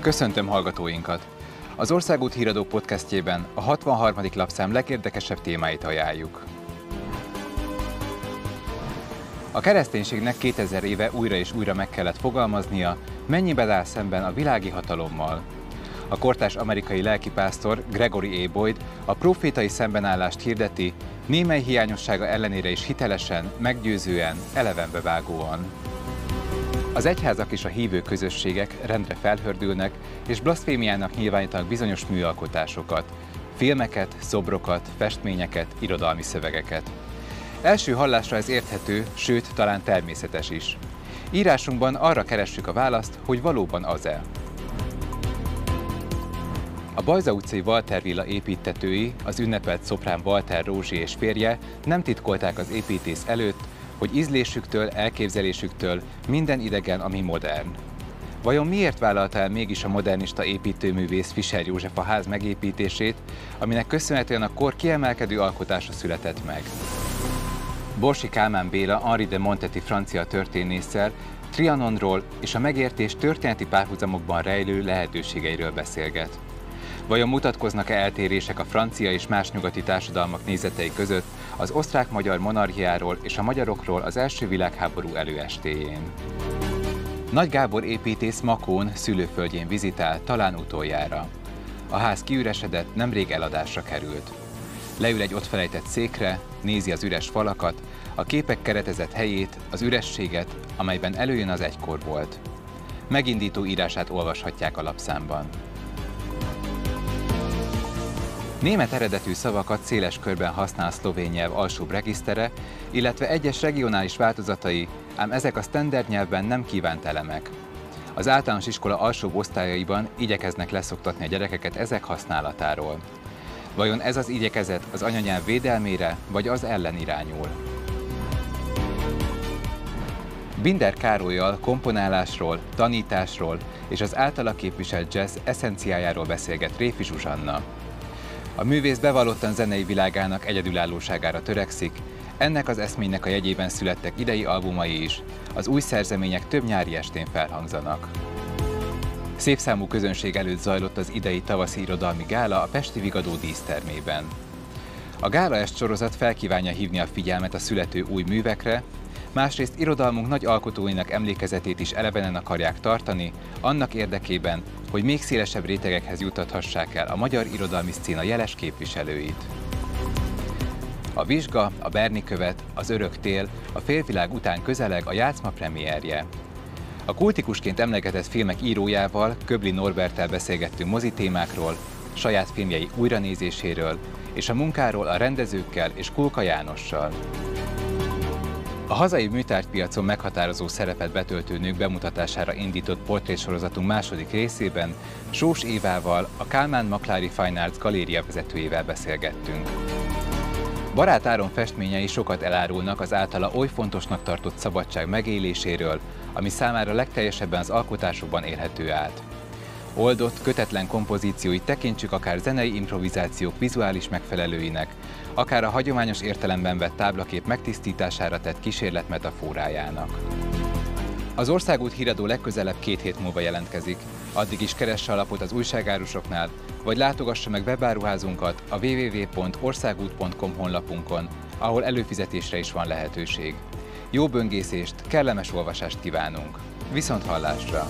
Köszöntöm hallgatóinkat! Az Országút Híradó podcastjében a 63. lapszám legérdekesebb témáit ajánljuk. A kereszténységnek 2000 éve újra és újra meg kellett fogalmaznia, mennyiben áll szemben a világi hatalommal. A kortás amerikai lelkipásztor Gregory A. Boyd a profétai szembenállást hirdeti, némely hiányossága ellenére is hitelesen, meggyőzően, elevenbe vágóan. Az egyházak és a hívő közösségek rendre felhördülnek, és blaszfémiának nyilvánítanak bizonyos műalkotásokat, filmeket, szobrokat, festményeket, irodalmi szövegeket. Első hallásra ez érthető, sőt, talán természetes is. Írásunkban arra keressük a választ, hogy valóban az-e. A Bajza utcai Walter Villa építetői, az ünnepelt szoprán Walter Rózsi és férje nem titkolták az építész előtt, hogy ízlésüktől, elképzelésüktől minden idegen, ami modern. Vajon miért vállalta el mégis a modernista építőművész Fischer József a ház megépítését, aminek köszönhetően a kor kiemelkedő alkotása született meg? Borsi Kálmán Béla, Henri de Monteti francia történésszel Trianonról és a megértés történeti párhuzamokban rejlő lehetőségeiről beszélget. Vajon mutatkoznak-e eltérések a francia és más nyugati társadalmak nézetei között az osztrák-magyar monarchiáról és a magyarokról az első világháború előestéjén? Nagy Gábor építész Makón szülőföldjén vizitál talán utoljára. A ház kiüresedett, nemrég eladásra került. Leül egy ott felejtett székre, nézi az üres falakat, a képek keretezett helyét, az ürességet, amelyben előjön az egykor volt. Megindító írását olvashatják a lapszámban. Német eredetű szavakat széles körben használ szlovén nyelv alsóbb regisztere, illetve egyes regionális változatai, ám ezek a standard nyelvben nem kívánt elemek. Az általános iskola alsóbb osztályaiban igyekeznek leszoktatni a gyerekeket ezek használatáról. Vajon ez az igyekezet az anyanyelv védelmére, vagy az ellen irányul? Binder Károlyjal komponálásról, tanításról és az általa képviselt jazz eszenciájáról beszélget Réfi Zsuzsanna. A művész bevallottan zenei világának egyedülállóságára törekszik, ennek az eszménynek a jegyében születtek idei albumai is, az új szerzemények több nyári estén felhangzanak. Szép számú közönség előtt zajlott az idei tavaszi irodalmi gála a Pesti Vigadó dísztermében. A gála est sorozat felkívánja hívni a figyelmet a születő új művekre, másrészt irodalmunk nagy alkotóinak emlékezetét is elevenen akarják tartani, annak érdekében, hogy még szélesebb rétegekhez jutathassák el a magyar irodalmi szcéna jeles képviselőit. A Vizsga, a Berni követ, az Örök tél, a félvilág után közeleg a játszma premierje. A kultikusként emlegetett filmek írójával, Köbli Norbertel beszélgettünk mozitémákról, saját filmjei újranézéséről, és a munkáról a rendezőkkel és Kulka Jánossal. A hazai műtárgypiacon meghatározó szerepet betöltő nők bemutatására indított portrésorozatunk második részében Sós Évával, a Kálmán Maklári Fine Arts galéria vezetőjével beszélgettünk. Barát Áron festményei sokat elárulnak az általa oly fontosnak tartott szabadság megéléséről, ami számára legteljesebben az alkotásokban érhető át. Oldott, kötetlen kompozícióit tekintsük akár zenei improvizációk vizuális megfelelőinek, akár a hagyományos értelemben vett táblakép megtisztítására tett kísérlet metaforájának. Az országút híradó legközelebb két hét múlva jelentkezik. Addig is keresse alapot az újságárusoknál, vagy látogassa meg webáruházunkat a www.országút.com honlapunkon, ahol előfizetésre is van lehetőség. Jó böngészést, kellemes olvasást kívánunk! Viszont hallásra!